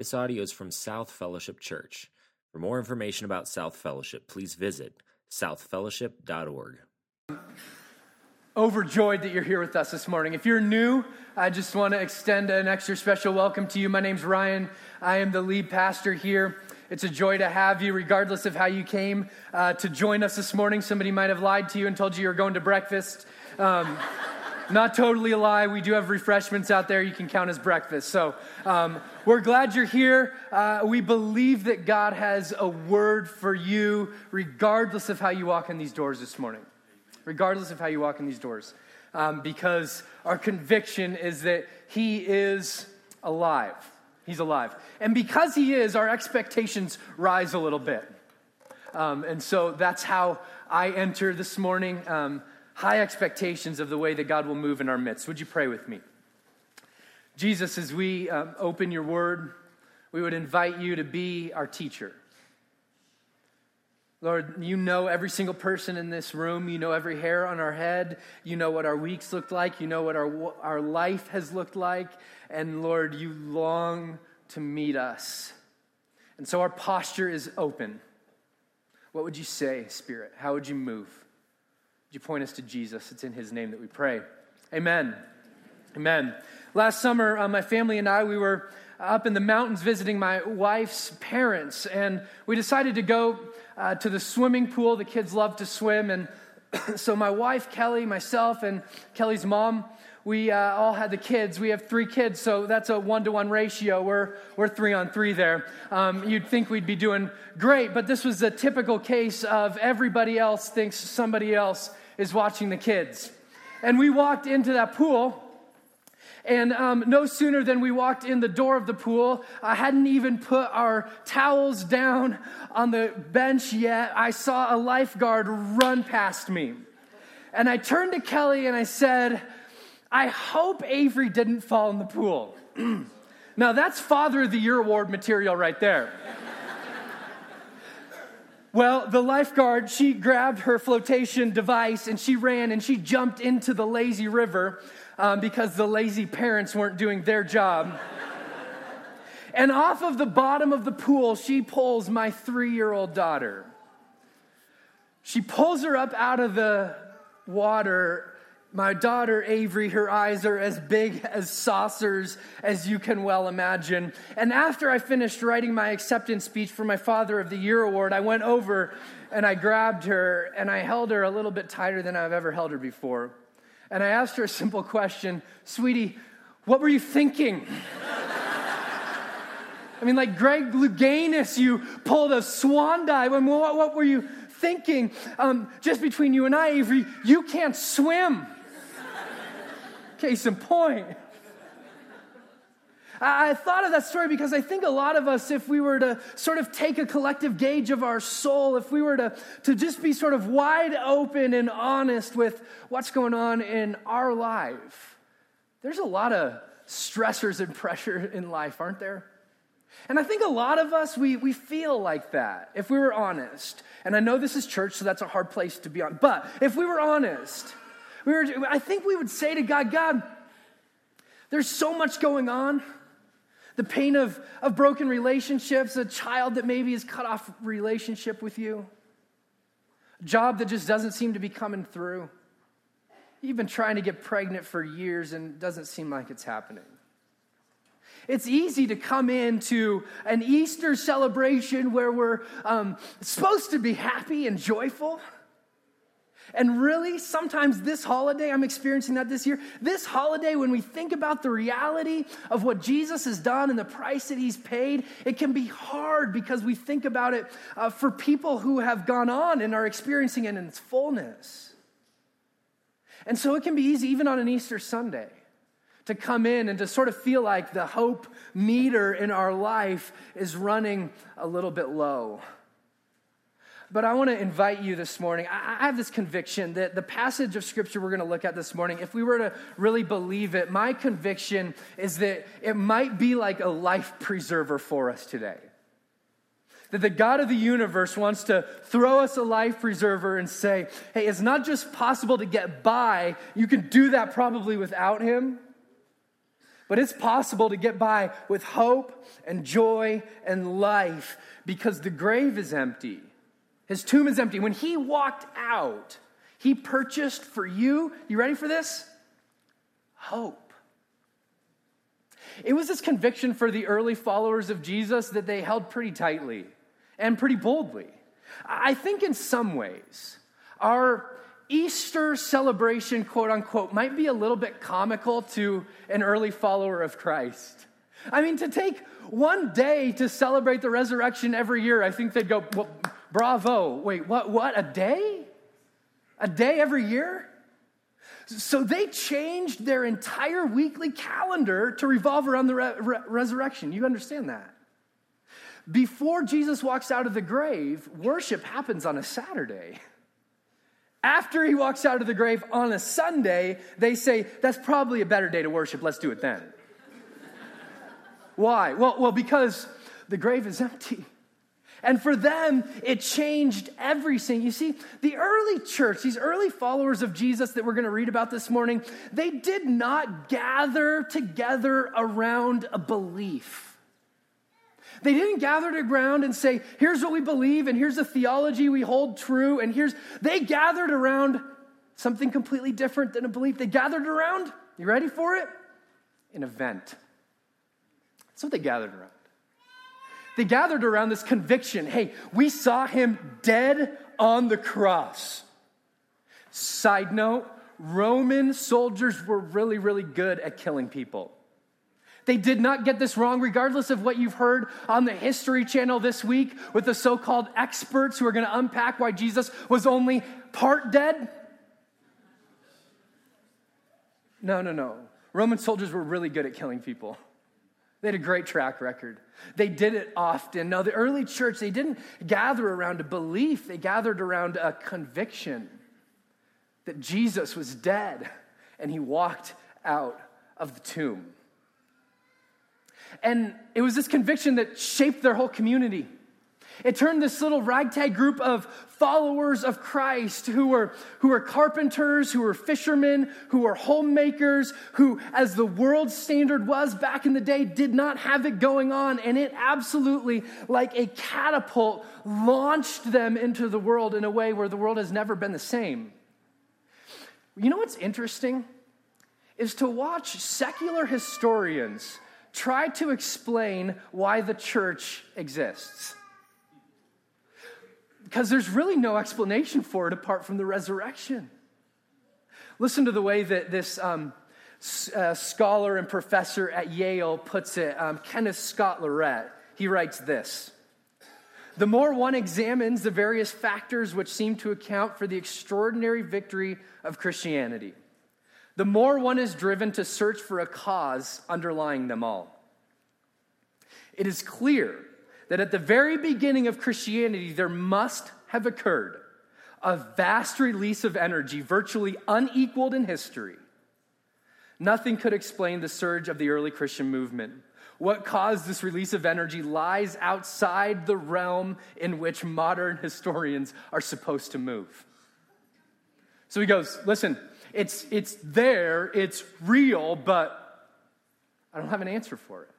This audio is from South Fellowship Church. For more information about South Fellowship, please visit southfellowship.org. Overjoyed that you're here with us this morning. If you're new, I just want to extend an extra special welcome to you. My name's Ryan. I am the lead pastor here. It's a joy to have you, regardless of how you came uh, to join us this morning. Somebody might have lied to you and told you you were going to breakfast. Um, not totally a lie. We do have refreshments out there you can count as breakfast. So um, we're glad you're here. Uh, we believe that God has a word for you, regardless of how you walk in these doors this morning. Regardless of how you walk in these doors. Um, because our conviction is that He is alive. He's alive. And because He is, our expectations rise a little bit. Um, and so that's how I enter this morning. Um, high expectations of the way that God will move in our midst. Would you pray with me? Jesus, as we um, open your word, we would invite you to be our teacher. Lord, you know every single person in this room. You know every hair on our head. You know what our weeks looked like. You know what our, our life has looked like. And Lord, you long to meet us. And so our posture is open. What would you say, Spirit? How would you move? Would you point us to Jesus? It's in his name that we pray. Amen. Amen. Last summer, uh, my family and I, we were up in the mountains visiting my wife's parents, and we decided to go uh, to the swimming pool. The kids love to swim, and so my wife, Kelly, myself, and Kelly's mom, we uh, all had the kids. We have three kids, so that's a one to one ratio. We're, we're three on three there. Um, you'd think we'd be doing great, but this was a typical case of everybody else thinks somebody else is watching the kids. And we walked into that pool. And um, no sooner than we walked in the door of the pool, I hadn't even put our towels down on the bench yet. I saw a lifeguard run past me. And I turned to Kelly and I said, I hope Avery didn't fall in the pool. now, that's Father of the Year award material right there. Well, the lifeguard, she grabbed her flotation device and she ran and she jumped into the lazy river um, because the lazy parents weren't doing their job. and off of the bottom of the pool, she pulls my three year old daughter. She pulls her up out of the water my daughter Avery, her eyes are as big as saucers as you can well imagine. And after I finished writing my acceptance speech for my Father of the Year award, I went over and I grabbed her and I held her a little bit tighter than I've ever held her before. And I asked her a simple question Sweetie, what were you thinking? I mean, like Greg Louganis, you pulled a swan dive. What, what were you thinking? Um, just between you and I, Avery, you can't swim. Case in point. I thought of that story because I think a lot of us, if we were to sort of take a collective gauge of our soul, if we were to, to just be sort of wide open and honest with what's going on in our life, there's a lot of stressors and pressure in life, aren't there? And I think a lot of us, we, we feel like that, if we were honest. And I know this is church, so that's a hard place to be on. But if we were honest, we were, I think we would say to God, God, there's so much going on. The pain of, of broken relationships, a child that maybe is cut off relationship with you, a job that just doesn't seem to be coming through. You've been trying to get pregnant for years and it doesn't seem like it's happening. It's easy to come into an Easter celebration where we're um, supposed to be happy and joyful. And really, sometimes this holiday, I'm experiencing that this year, this holiday, when we think about the reality of what Jesus has done and the price that he's paid, it can be hard because we think about it uh, for people who have gone on and are experiencing it in its fullness. And so it can be easy, even on an Easter Sunday, to come in and to sort of feel like the hope meter in our life is running a little bit low. But I want to invite you this morning. I have this conviction that the passage of scripture we're going to look at this morning, if we were to really believe it, my conviction is that it might be like a life preserver for us today. That the God of the universe wants to throw us a life preserver and say, hey, it's not just possible to get by, you can do that probably without Him. But it's possible to get by with hope and joy and life because the grave is empty. His tomb is empty. When he walked out, he purchased for you, you ready for this? Hope. It was this conviction for the early followers of Jesus that they held pretty tightly and pretty boldly. I think in some ways, our Easter celebration, quote unquote, might be a little bit comical to an early follower of Christ. I mean, to take one day to celebrate the resurrection every year, I think they'd go, well, bravo. Wait, what, what, a day? A day every year? So they changed their entire weekly calendar to revolve around the re- re- resurrection. You understand that? Before Jesus walks out of the grave, worship happens on a Saturday. After he walks out of the grave on a Sunday, they say, that's probably a better day to worship. Let's do it then. Why? Well, well, because the grave is empty. And for them, it changed everything. You see, the early church, these early followers of Jesus that we're going to read about this morning, they did not gather together around a belief. They didn't gather to ground and say, here's what we believe, and here's the theology we hold true, and here's. They gathered around something completely different than a belief. They gathered around, you ready for it? An event. That's what they gathered around. They gathered around this conviction hey, we saw him dead on the cross. Side note Roman soldiers were really, really good at killing people. They did not get this wrong, regardless of what you've heard on the History Channel this week with the so called experts who are going to unpack why Jesus was only part dead. No, no, no. Roman soldiers were really good at killing people. They had a great track record. They did it often. Now, the early church, they didn't gather around a belief, they gathered around a conviction that Jesus was dead and he walked out of the tomb. And it was this conviction that shaped their whole community. It turned this little ragtag group of followers of Christ who were, who were carpenters, who were fishermen, who were homemakers, who, as the world standard was back in the day, did not have it going on. And it absolutely, like a catapult, launched them into the world in a way where the world has never been the same. You know what's interesting? Is to watch secular historians try to explain why the church exists. Because there's really no explanation for it apart from the resurrection. Listen to the way that this um, uh, scholar and professor at Yale puts it, um, Kenneth Scott Latourette. He writes this The more one examines the various factors which seem to account for the extraordinary victory of Christianity, the more one is driven to search for a cause underlying them all. It is clear that at the very beginning of Christianity, there must have occurred a vast release of energy, virtually unequaled in history. Nothing could explain the surge of the early Christian movement. What caused this release of energy lies outside the realm in which modern historians are supposed to move. So he goes, Listen, it's, it's there, it's real, but I don't have an answer for it.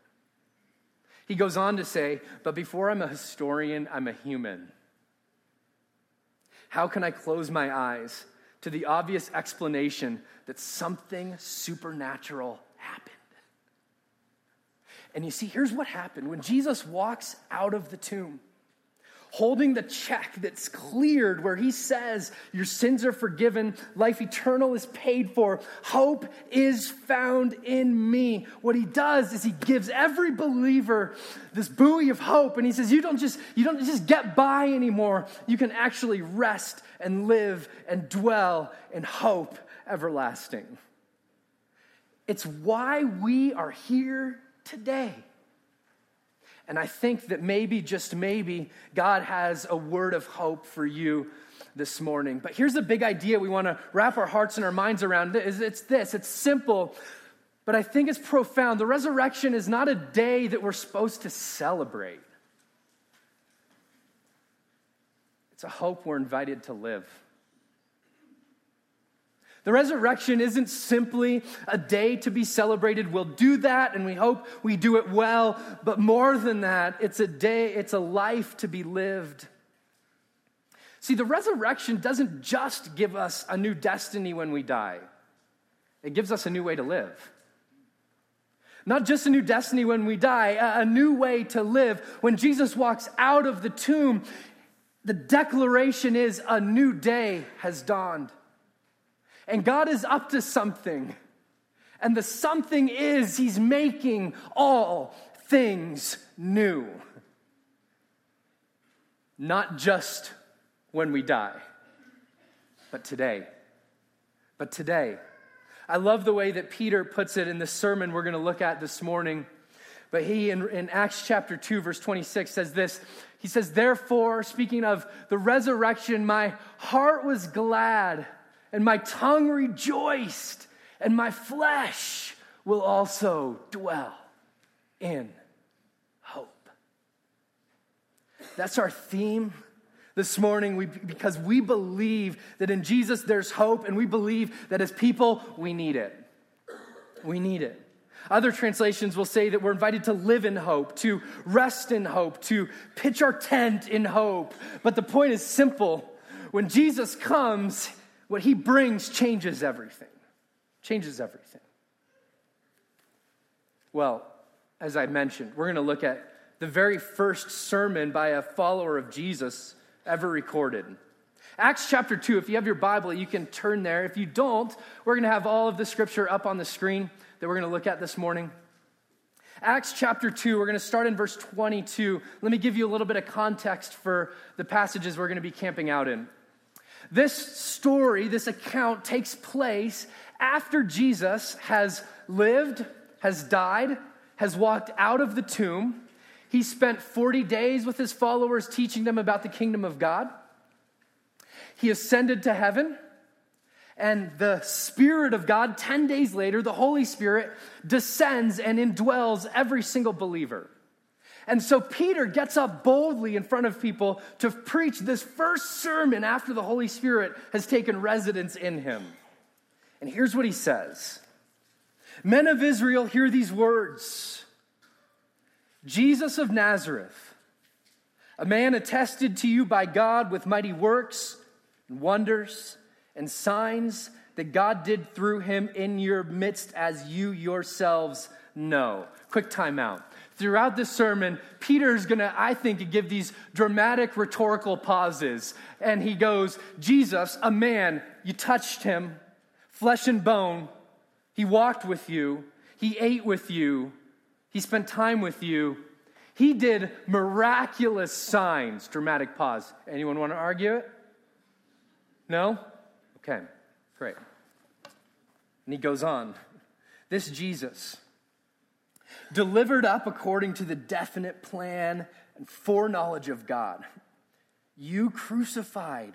He goes on to say, But before I'm a historian, I'm a human. How can I close my eyes to the obvious explanation that something supernatural happened? And you see, here's what happened when Jesus walks out of the tomb holding the check that's cleared where he says, Your sins are forgiven, life eternal is paid for, hope is found in me. What he does is he gives every believer this buoy of hope, and he says, You don't just, you don't just get by anymore. You can actually rest and live and dwell in hope everlasting. It's why we are here today. And I think that maybe, just maybe, God has a word of hope for you this morning. But here's the big idea we want to wrap our hearts and our minds around. It's this it's simple, but I think it's profound. The resurrection is not a day that we're supposed to celebrate, it's a hope we're invited to live. The resurrection isn't simply a day to be celebrated. We'll do that and we hope we do it well. But more than that, it's a day, it's a life to be lived. See, the resurrection doesn't just give us a new destiny when we die, it gives us a new way to live. Not just a new destiny when we die, a new way to live. When Jesus walks out of the tomb, the declaration is a new day has dawned. And God is up to something. And the something is He's making all things new. Not just when we die, but today. But today. I love the way that Peter puts it in the sermon we're going to look at this morning. But he, in, in, Acts chapter 2, verse 26, says this. He says, Therefore, speaking of the resurrection, my heart was glad and my tongue rejoiced, and my flesh will also dwell in hope. That's our theme this morning we, because we believe that in Jesus there's hope, and we believe that as people, we need it. We need it. Other translations will say that we're invited to live in hope, to rest in hope, to pitch our tent in hope. But the point is simple. When Jesus comes, what he brings changes everything. Changes everything. Well, as I mentioned, we're going to look at the very first sermon by a follower of Jesus ever recorded. Acts chapter 2, if you have your Bible, you can turn there. If you don't, we're going to have all of the scripture up on the screen that we're going to look at this morning. Acts chapter 2, we're going to start in verse 22. Let me give you a little bit of context for the passages we're going to be camping out in. This story, this account takes place after Jesus has lived, has died, has walked out of the tomb. He spent 40 days with his followers teaching them about the kingdom of God. He ascended to heaven. And the Spirit of God, 10 days later, the Holy Spirit descends and indwells every single believer. And so Peter gets up boldly in front of people to preach this first sermon after the Holy Spirit has taken residence in him. And here's what he says Men of Israel, hear these words Jesus of Nazareth, a man attested to you by God with mighty works and wonders and signs that God did through him in your midst, as you yourselves know. Quick timeout throughout this sermon, Peter's gonna, I think, give these dramatic rhetorical pauses. And he goes, Jesus, a man, you touched him, flesh and bone. He walked with you, he ate with you, he spent time with you. He did miraculous signs. Dramatic pause. Anyone want to argue it? No? Okay, great. And he goes on. This Jesus, delivered up according to the definite plan and foreknowledge of God. You crucified,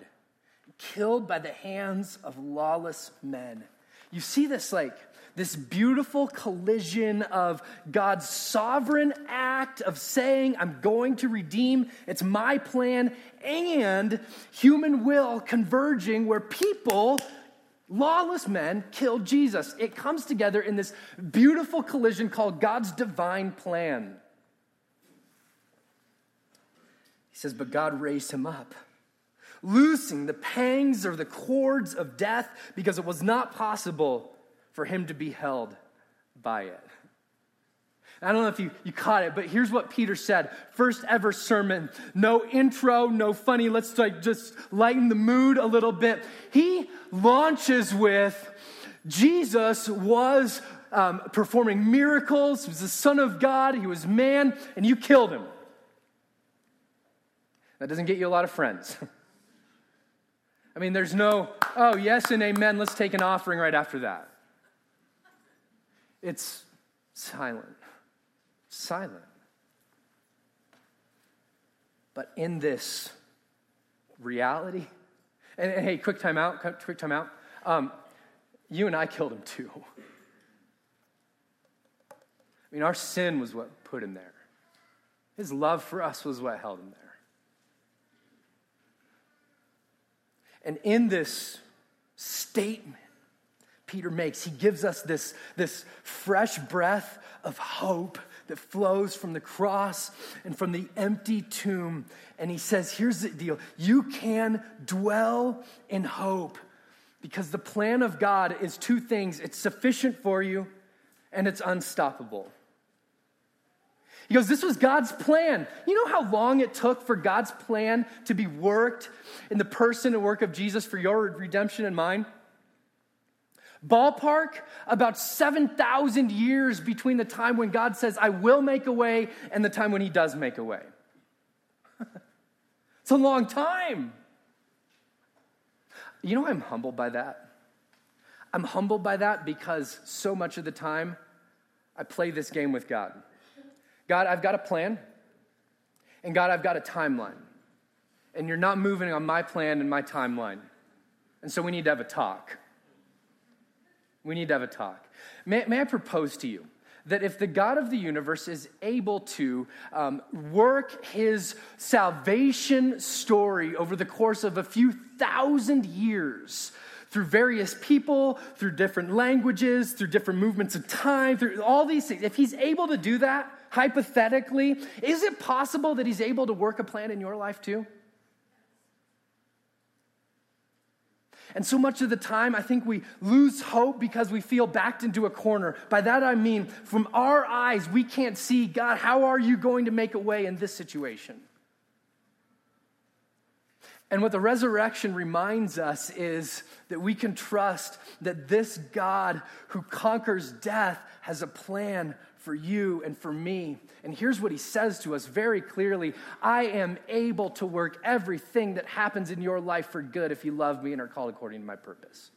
killed by the hands of lawless men. You see this like this beautiful collision of God's sovereign act of saying, I'm going to redeem, it's my plan, and human will converging where people Lawless men killed Jesus. It comes together in this beautiful collision called God's divine plan. He says, But God raised him up, loosing the pangs or the cords of death because it was not possible for him to be held by it. I don't know if you, you caught it, but here's what Peter said. First ever sermon. No intro, no funny. Let's like just lighten the mood a little bit. He launches with Jesus was um, performing miracles. He was the Son of God. He was man, and you killed him. That doesn't get you a lot of friends. I mean, there's no, oh, yes and amen, let's take an offering right after that. It's silent silent. But in this reality, and, and hey, quick time out, quick time out. Um, you and I killed him too. I mean, our sin was what put him there. His love for us was what held him there. And in this statement Peter makes. He gives us this, this fresh breath of hope that flows from the cross and from the empty tomb. And he says, Here's the deal you can dwell in hope because the plan of God is two things it's sufficient for you and it's unstoppable. He goes, This was God's plan. You know how long it took for God's plan to be worked in the person and work of Jesus for your redemption and mine? Ballpark, about 7,000 years between the time when God says, I will make a way, and the time when He does make a way. it's a long time. You know, I'm humbled by that. I'm humbled by that because so much of the time I play this game with God. God, I've got a plan, and God, I've got a timeline. And you're not moving on my plan and my timeline. And so we need to have a talk. We need to have a talk. May, may I propose to you that if the God of the universe is able to um, work his salvation story over the course of a few thousand years, through various people, through different languages, through different movements of time, through all these things. If he's able to do that, hypothetically, is it possible that he's able to work a plan in your life too? And so much of the time, I think we lose hope because we feel backed into a corner. By that I mean, from our eyes, we can't see, God, how are you going to make a way in this situation? And what the resurrection reminds us is that we can trust that this God who conquers death has a plan for you and for me. And here's what he says to us very clearly I am able to work everything that happens in your life for good if you love me and are called according to my purpose.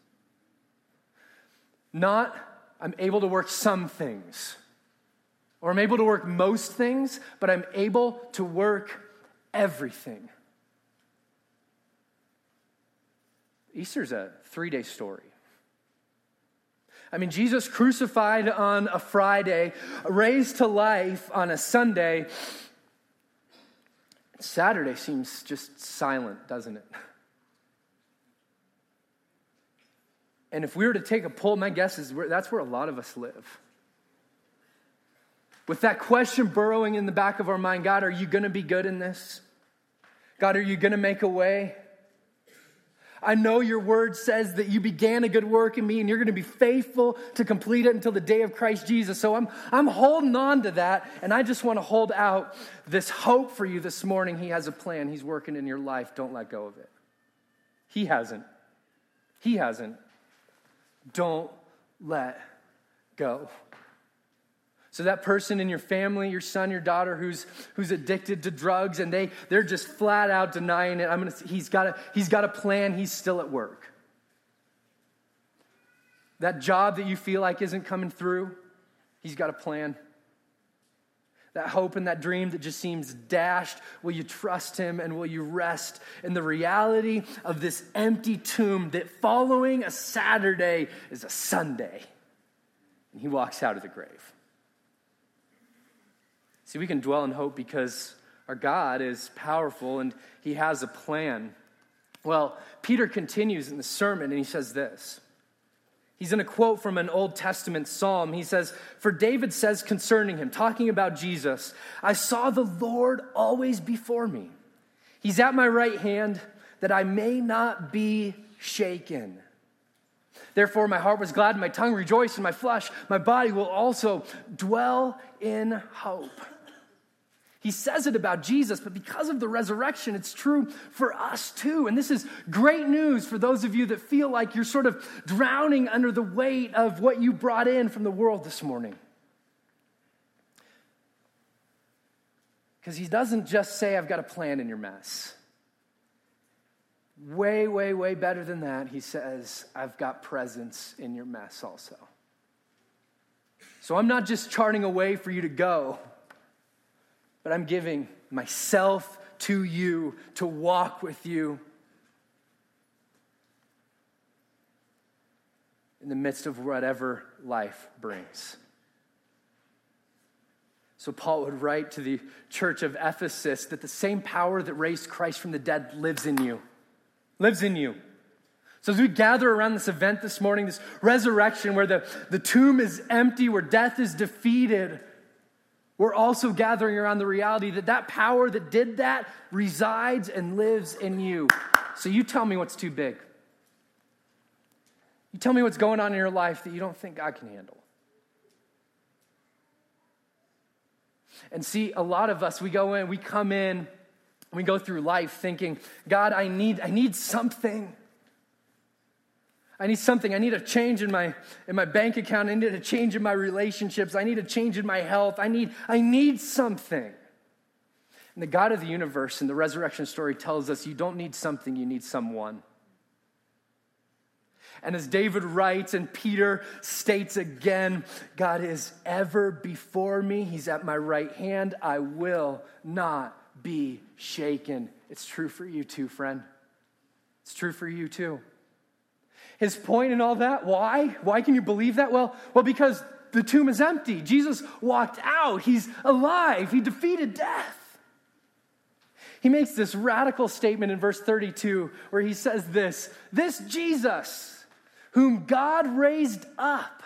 Not, I'm able to work some things, or I'm able to work most things, but I'm able to work everything. Easter's a three day story. I mean, Jesus crucified on a Friday, raised to life on a Sunday. Saturday seems just silent, doesn't it? And if we were to take a poll, my guess is that's where a lot of us live. With that question burrowing in the back of our mind God, are you going to be good in this? God, are you going to make a way? I know your word says that you began a good work in me and you're going to be faithful to complete it until the day of Christ Jesus. So I'm, I'm holding on to that and I just want to hold out this hope for you this morning. He has a plan, He's working in your life. Don't let go of it. He hasn't. He hasn't. Don't let go. So that person in your family, your son, your daughter who's who's addicted to drugs and they they're just flat out denying it. I'm going to he's got a he's got a plan, he's still at work. That job that you feel like isn't coming through, he's got a plan. That hope and that dream that just seems dashed, will you trust him and will you rest in the reality of this empty tomb that following a Saturday is a Sunday? And he walks out of the grave. See, we can dwell in hope because our God is powerful and he has a plan. Well, Peter continues in the sermon and he says this. He's in a quote from an Old Testament psalm. He says, For David says concerning him, talking about Jesus, I saw the Lord always before me. He's at my right hand that I may not be shaken. Therefore, my heart was glad, and my tongue rejoiced, and my flesh, my body will also dwell in hope. He says it about Jesus, but because of the resurrection, it's true for us too. And this is great news for those of you that feel like you're sort of drowning under the weight of what you brought in from the world this morning. Because he doesn't just say, I've got a plan in your mess. Way, way, way better than that, he says, I've got presence in your mess also. So I'm not just charting a way for you to go but I'm giving myself to you to walk with you in the midst of whatever life brings. So, Paul would write to the church of Ephesus that the same power that raised Christ from the dead lives in you. Lives in you. So, as we gather around this event this morning, this resurrection where the, the tomb is empty, where death is defeated, we're also gathering around the reality that that power that did that resides and lives in you. So, you tell me what's too big. You tell me what's going on in your life that you don't think God can handle. And see, a lot of us, we go in, we come in, we go through life thinking, God, I need, I need something. I need something. I need a change in my, in my bank account. I need a change in my relationships. I need a change in my health. I need, I need something. And the God of the universe in the resurrection story tells us you don't need something, you need someone. And as David writes and Peter states again, God is ever before me. He's at my right hand. I will not be shaken. It's true for you too, friend. It's true for you too. His and all that, why? Why can you believe that? Well, well, because the tomb is empty. Jesus walked out. He's alive. He defeated death. He makes this radical statement in verse 32 where he says this This Jesus whom God raised up.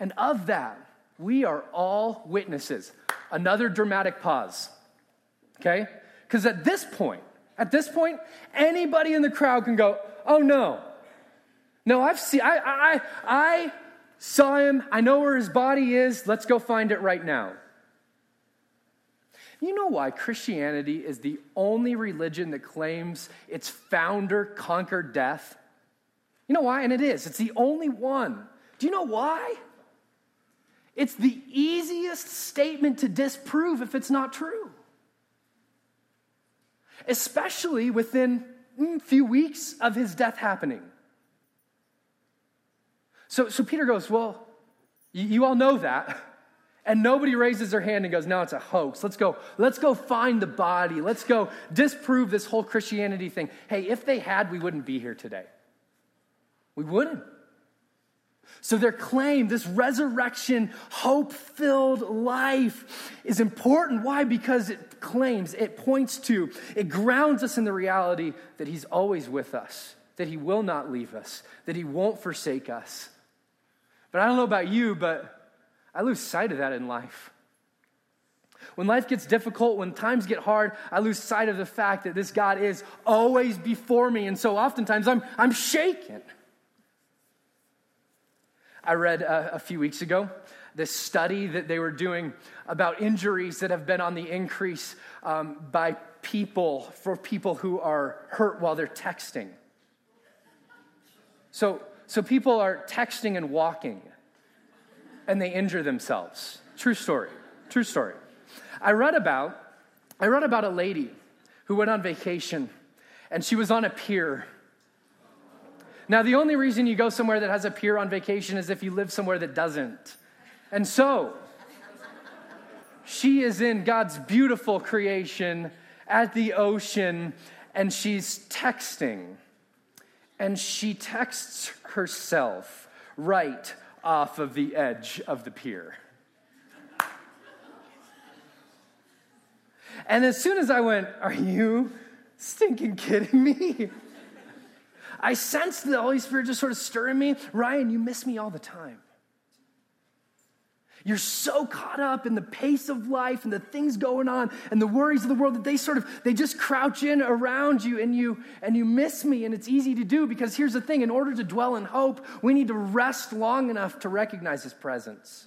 And of that, we are all witnesses. Another dramatic pause. Okay? Because at this point, at this point, anybody in the crowd can go, oh no. No, I've seen, I, I, I saw him. I know where his body is. Let's go find it right now. You know why Christianity is the only religion that claims its founder conquered death? You know why? And it is. It's the only one. Do you know why? It's the easiest statement to disprove if it's not true. Especially within few weeks of his death happening. So, so Peter goes, Well, you, you all know that. And nobody raises their hand and goes, No, it's a hoax. Let's go, let's go find the body. Let's go disprove this whole Christianity thing. Hey, if they had, we wouldn't be here today. We wouldn't. So, their claim, this resurrection, hope filled life, is important. Why? Because it claims, it points to, it grounds us in the reality that He's always with us, that He will not leave us, that He won't forsake us. But I don't know about you, but I lose sight of that in life. When life gets difficult, when times get hard, I lose sight of the fact that this God is always before me. And so oftentimes I'm, I'm shaken. I read uh, a few weeks ago this study that they were doing about injuries that have been on the increase um, by people, for people who are hurt while they're texting. So, so people are texting and walking, and they injure themselves. True story. True story. I read about, I read about a lady who went on vacation, and she was on a pier now, the only reason you go somewhere that has a pier on vacation is if you live somewhere that doesn't. And so, she is in God's beautiful creation at the ocean and she's texting. And she texts herself right off of the edge of the pier. And as soon as I went, Are you stinking kidding me? I sensed the Holy Spirit just sort of stirring me. Ryan, you miss me all the time. You're so caught up in the pace of life and the things going on and the worries of the world that they sort of they just crouch in around you and you and you miss me and it's easy to do because here's the thing in order to dwell in hope we need to rest long enough to recognize his presence.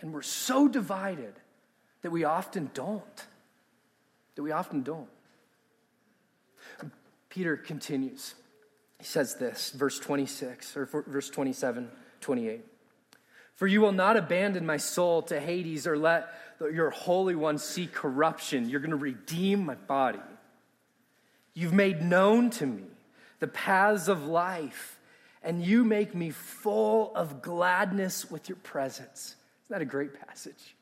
And we're so divided that we often don't. That we often don't. Peter continues. He says this, verse 26, or verse 27, 28. For you will not abandon my soul to Hades or let your Holy One see corruption. You're going to redeem my body. You've made known to me the paths of life, and you make me full of gladness with your presence. Isn't that a great passage?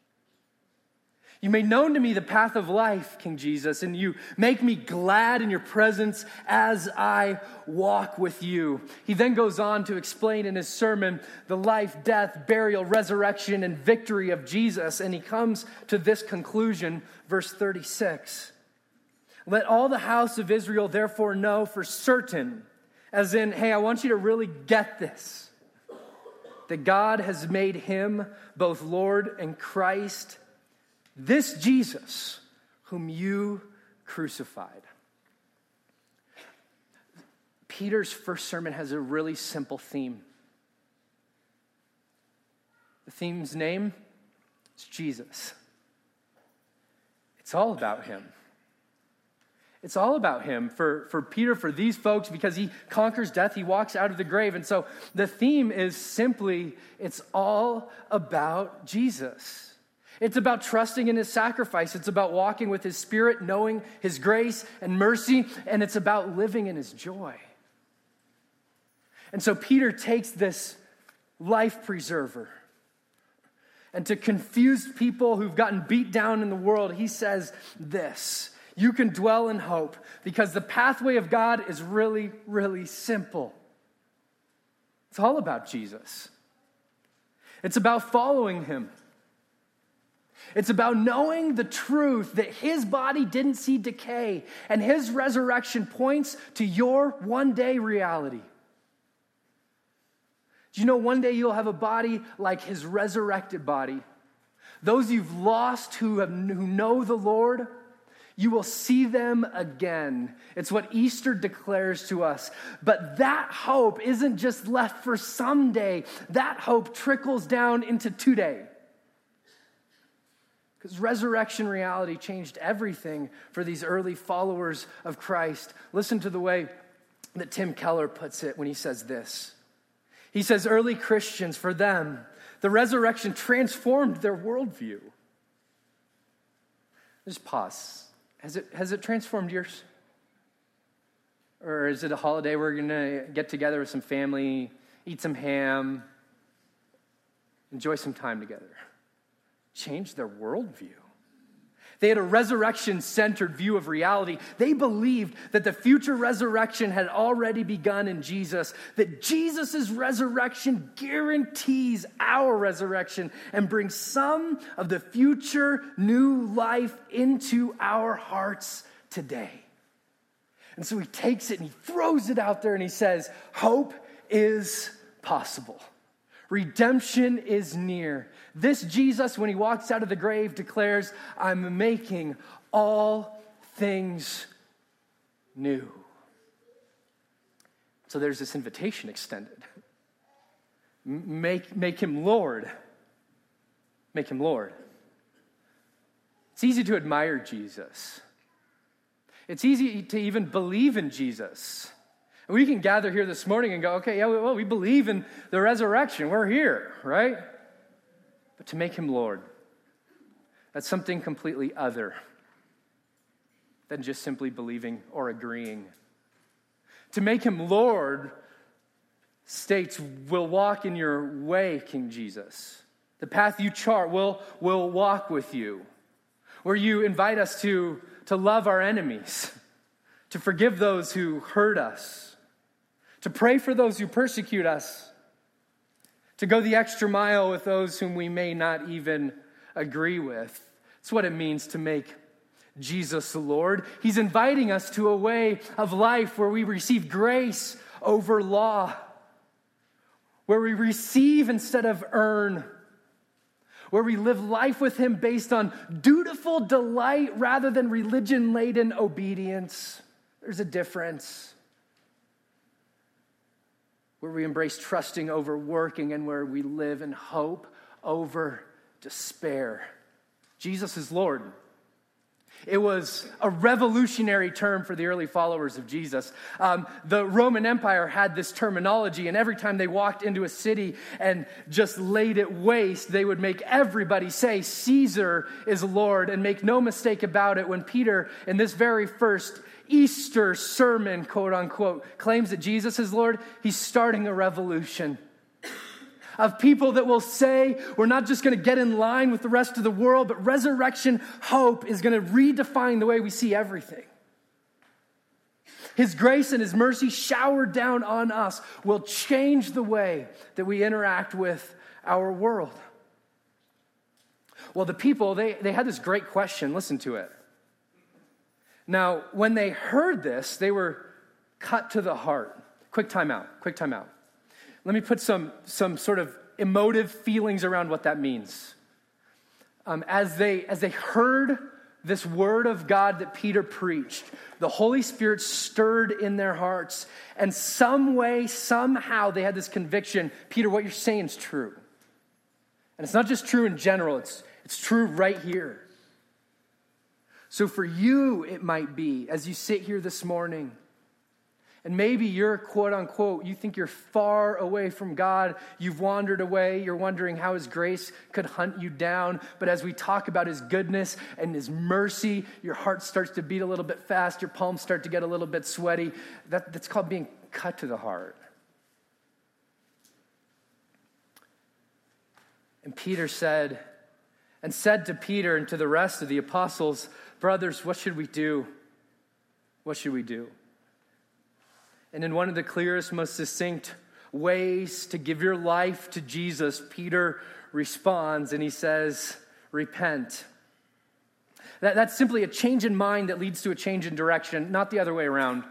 You made known to me the path of life, King Jesus, and you make me glad in your presence as I walk with you. He then goes on to explain in his sermon the life, death, burial, resurrection, and victory of Jesus, and he comes to this conclusion, verse 36. Let all the house of Israel therefore know for certain, as in, hey, I want you to really get this, that God has made him both Lord and Christ, this Jesus whom you crucified. Peter's first sermon has a really simple theme. The theme's name is Jesus. It's all about him. It's all about him for, for Peter, for these folks, because he conquers death, he walks out of the grave. And so the theme is simply it's all about Jesus. It's about trusting in his sacrifice. It's about walking with his spirit, knowing his grace and mercy, and it's about living in his joy. And so Peter takes this life preserver. And to confuse people who've gotten beat down in the world, he says this You can dwell in hope because the pathway of God is really, really simple. It's all about Jesus, it's about following him. It's about knowing the truth that his body didn't see decay and his resurrection points to your one day reality. Do you know one day you'll have a body like his resurrected body? Those you've lost who, have, who know the Lord, you will see them again. It's what Easter declares to us. But that hope isn't just left for someday, that hope trickles down into today. Because resurrection reality changed everything for these early followers of Christ. Listen to the way that Tim Keller puts it when he says this. He says early Christians, for them, the resurrection transformed their worldview. Just pause. Has it, has it transformed yours? Or is it a holiday we're going to get together with some family, eat some ham, enjoy some time together? Change their worldview. They had a resurrection centered view of reality. They believed that the future resurrection had already begun in Jesus, that Jesus' resurrection guarantees our resurrection and brings some of the future new life into our hearts today. And so he takes it and he throws it out there and he says, Hope is possible. Redemption is near. This Jesus, when he walks out of the grave, declares, I'm making all things new. So there's this invitation extended. Make, make him Lord. Make him Lord. It's easy to admire Jesus. It's easy to even believe in Jesus. And we can gather here this morning and go, okay, yeah, well, we believe in the resurrection. We're here, right? But to make him Lord, that's something completely other than just simply believing or agreeing. To make him Lord states, will walk in your way, King Jesus. The path you chart will, will walk with you. Where you invite us to, to love our enemies, to forgive those who hurt us to pray for those who persecute us, to go the extra mile with those whom we may not even agree with. It's what it means to make Jesus the Lord. He's inviting us to a way of life where we receive grace over law, where we receive instead of earn, where we live life with Him based on dutiful delight rather than religion laden obedience. There's a difference where we embrace trusting over working and where we live in hope over despair. Jesus is Lord. It was a revolutionary term for the early followers of Jesus. Um, the Roman Empire had this terminology, and every time they walked into a city and just laid it waste, they would make everybody say, Caesar is Lord, and make no mistake about it. When Peter, in this very first Easter sermon, quote unquote, claims that Jesus is Lord, he's starting a revolution of people that will say, we're not just going to get in line with the rest of the world, but resurrection hope is going to redefine the way we see everything. His grace and His mercy showered down on us will change the way that we interact with our world. Well, the people, they, they had this great question. Listen to it. Now, when they heard this, they were cut to the heart. Quick time out, quick time out. Let me put some, some sort of emotive feelings around what that means. Um, as, they, as they heard this word of God that Peter preached, the Holy Spirit stirred in their hearts. And some way, somehow, they had this conviction Peter, what you're saying is true. And it's not just true in general, it's, it's true right here. So for you, it might be, as you sit here this morning, and maybe you're quote unquote, you think you're far away from God. You've wandered away. You're wondering how His grace could hunt you down. But as we talk about His goodness and His mercy, your heart starts to beat a little bit fast. Your palms start to get a little bit sweaty. That, that's called being cut to the heart. And Peter said, and said to Peter and to the rest of the apostles, Brothers, what should we do? What should we do? And in one of the clearest, most succinct ways to give your life to Jesus, Peter responds and he says, Repent. That, that's simply a change in mind that leads to a change in direction, not the other way around.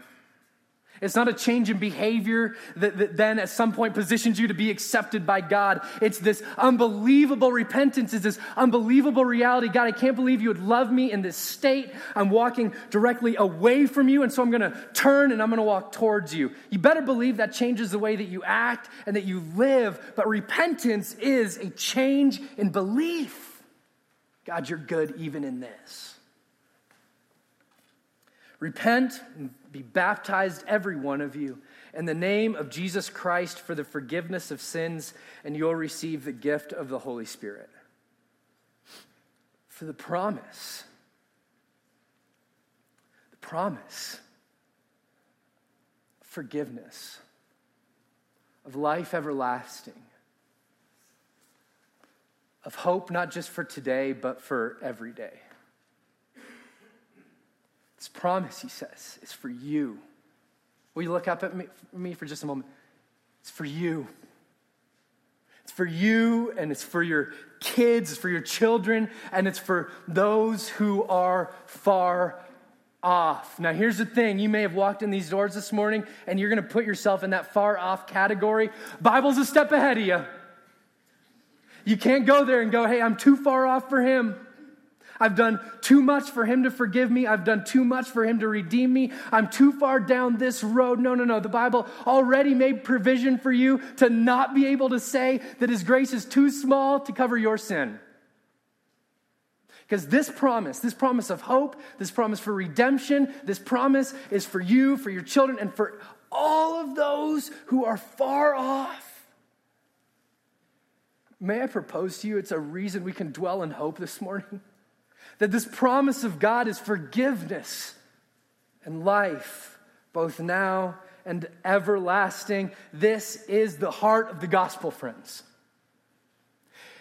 It's not a change in behavior that, that, then at some point positions you to be accepted by God. It's this unbelievable repentance, it's this unbelievable reality. God, I can't believe you would love me in this state. I'm walking directly away from you, and so I'm going to turn and I'm going to walk towards you. You better believe that changes the way that you act and that you live, but repentance is a change in belief. God, you're good even in this. Repent and be baptized, every one of you, in the name of Jesus Christ for the forgiveness of sins, and you'll receive the gift of the Holy Spirit. For the promise, the promise, forgiveness, of life everlasting, of hope not just for today, but for every day. This promise, he says, is for you. Will you look up at me for just a moment? It's for you. It's for you, and it's for your kids, it's for your children, and it's for those who are far off. Now, here's the thing you may have walked in these doors this morning, and you're going to put yourself in that far off category. Bible's a step ahead of you. You can't go there and go, hey, I'm too far off for him. I've done too much for him to forgive me. I've done too much for him to redeem me. I'm too far down this road. No, no, no. The Bible already made provision for you to not be able to say that his grace is too small to cover your sin. Because this promise, this promise of hope, this promise for redemption, this promise is for you, for your children, and for all of those who are far off. May I propose to you, it's a reason we can dwell in hope this morning that this promise of God is forgiveness and life, both now and everlasting. This is the heart of the gospel, friends.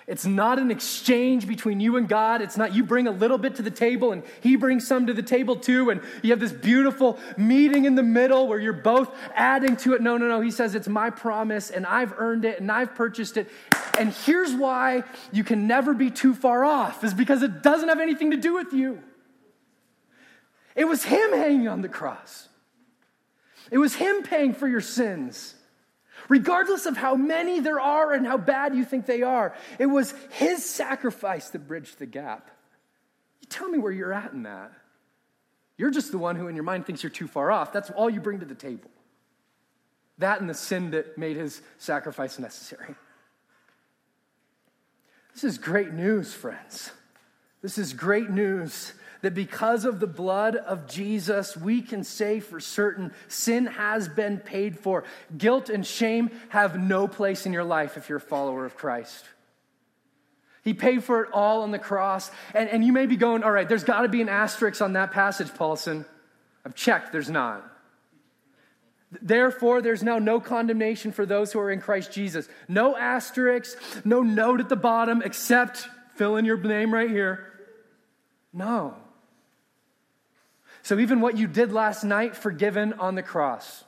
It's not an exchange between you and God. It's not you bring a little bit to the table and He brings some to the table too. And you have this beautiful meeting in the middle where you're both adding to it. No, no, no. He says, It's my promise and I've earned it and I've purchased it. And here's why you can never be too far off is because it doesn't have anything to do with you. It was Him hanging on the cross, it was Him paying for your sins regardless of how many there are and how bad you think they are. It was his sacrifice that bridged the gap. You tell me where you're at in that. You're just the one who, in your mind, thinks you're too far off. That's all you bring to the table. That and the sin that made his sacrifice necessary. This is great news, friends. This is great news that because of the blood of Jesus, we can say for certain sin has been paid for. Guilt and shame have no place in your life if you're a follower of Christ. He paid for it all on the cross. And, and you may be going, all right, there's got to be an asterisk on that passage, Paulson. I've checked, there's not. Therefore, there's now no condemnation for those who are in Christ Jesus. No asterisk, no note at the bottom, except fill in your name right here. No. So, even what you did last night, forgiven on the cross,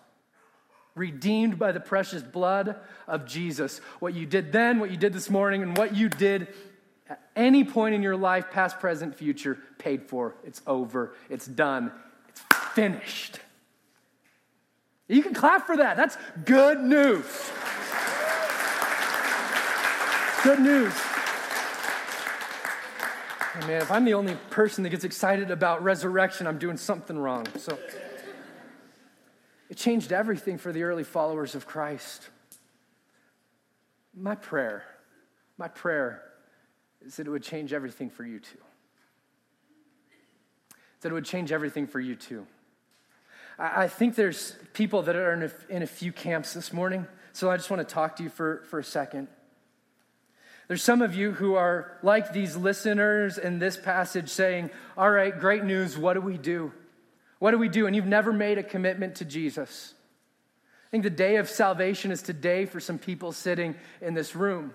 redeemed by the precious blood of Jesus. What you did then, what you did this morning, and what you did at any point in your life, past, present, future, paid for. It's over. It's done. It's finished. You can clap for that. That's good news. Good news. Man, if I'm the only person that gets excited about resurrection, I'm doing something wrong. So it changed everything for the early followers of Christ. My prayer, my prayer is that it would change everything for you too. That it would change everything for you too. I, think there's people that are in a, in a few camps this morning, so I just want to talk to you for, for a second. There's some of you who are like these listeners in this passage saying, All right, great news, what do we do? What do we do? And you've never made a commitment to Jesus. I think the day of salvation is today for some people sitting in this room.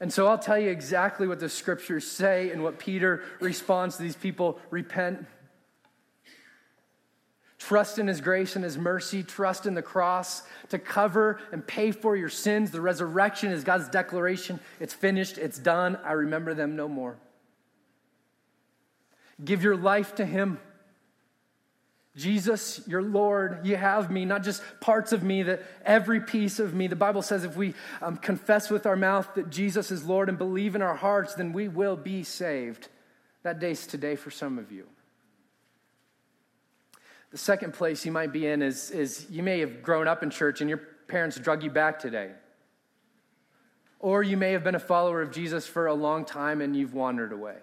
And so I'll tell you exactly what the scriptures say and what Peter responds to these people repent. Trust in his grace and his mercy. Trust in the cross to cover and pay for your sins. The resurrection is God's declaration. It's finished, it's done. I remember them no more. Give your life to him. Jesus, your Lord, you have me, not just parts of me, that every piece of me. The Bible says if we um, confess with our mouth that Jesus is Lord and believe in our hearts, then we will be saved. That day's today for some of you. The second place you might be in is, is you may have grown up in church and your parents drug you back today. Or you may have been a follower of Jesus for a long time and you've wandered away.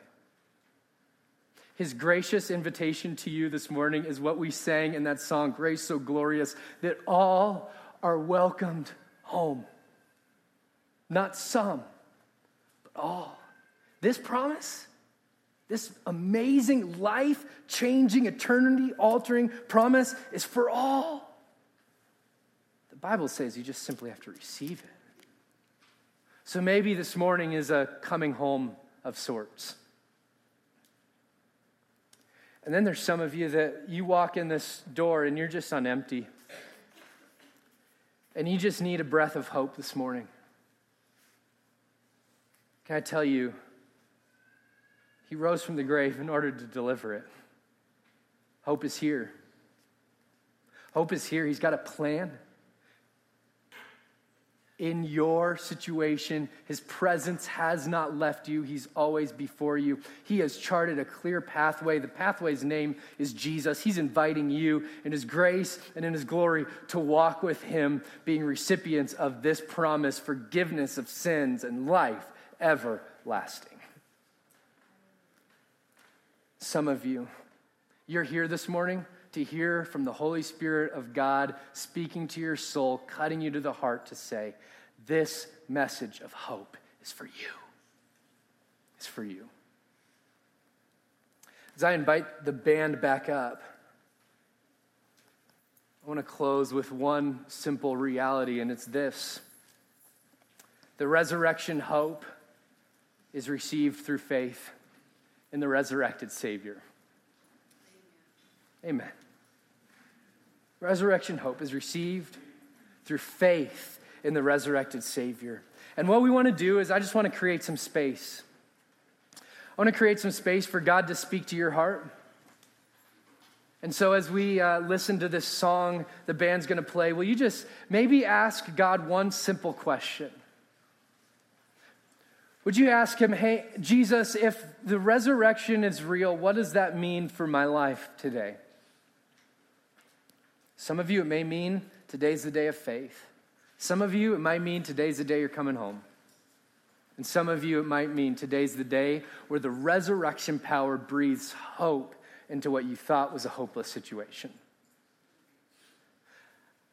His gracious invitation to you this morning is what we sang in that song, Grace So Glorious, that all are welcomed home. Not some, but all. This promise, this amazing life changing, eternity altering promise is for all. The Bible says you just simply have to receive it. So maybe this morning is a coming home of sorts. And then there's some of you that you walk in this door and you're just on empty. And you just need a breath of hope this morning. Can I tell you, He rose from the grave in order to deliver it. Hope is here. Hope is here. He's got a plan in your situation. His presence has not left you, He's always before you. He has charted a clear pathway. The pathway's name is Jesus. He's inviting you in His grace and in His glory to walk with Him, being recipients of this promise forgiveness of sins and life everlasting. Some of you, you're here this morning to hear from the Holy Spirit of God speaking to your soul, cutting you to the heart to say, This message of hope is for you. It's for you. As I invite the band back up, I want to close with one simple reality, and it's this the resurrection hope is received through faith in the resurrected Savior. Amen. Resurrection hope is received through faith in the resurrected Savior. And what we want to do is, I just want to create some space. I want to create some space for God to speak to your heart. And so, as we uh, listen to this song the band's going to play, will you just maybe ask God one simple question? Would you ask him, hey, Jesus, if the resurrection is real, what does that mean for my life today? Some of you, it may mean today's the day of faith. Some of you, it might mean today's the day you're coming home. And some of you, it might mean today's the day where the resurrection power breathes hope into what you thought was a hopeless situation.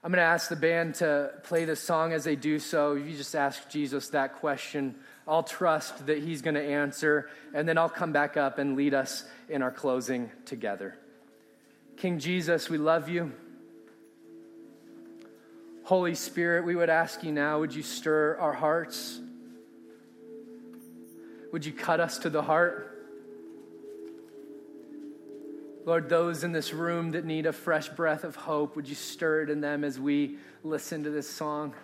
I'm going to ask the band to play this song as they do so. You just ask Jesus that question. I'll trust that he's going to answer, and then I'll come back up and lead us in our closing together. King Jesus, we love you. Holy Spirit, we would ask you now, would you stir our hearts? Would you cut us to the heart? Lord, those in this room that need a fresh breath of hope, would you stir it in them as we listen to this song?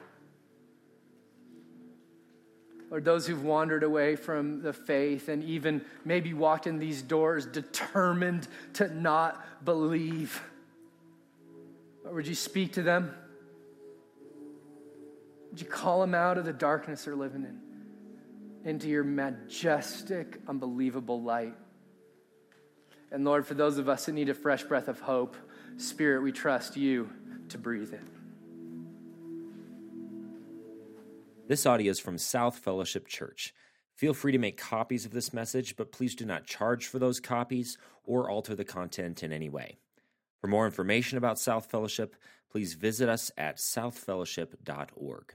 Lord, those who've wandered away from the faith and even maybe walked in these doors determined to not believe. Or would you speak to them? Would you call them out of the darkness they're living in into your majestic, unbelievable light? And Lord, for those of us that need a fresh breath of hope, Spirit, we trust you to breathe it. This audio is from South Fellowship Church. Feel free to make copies of this message, but please do not charge for those copies or alter the content in any way. For more information about South Fellowship, please visit us at southfellowship.org.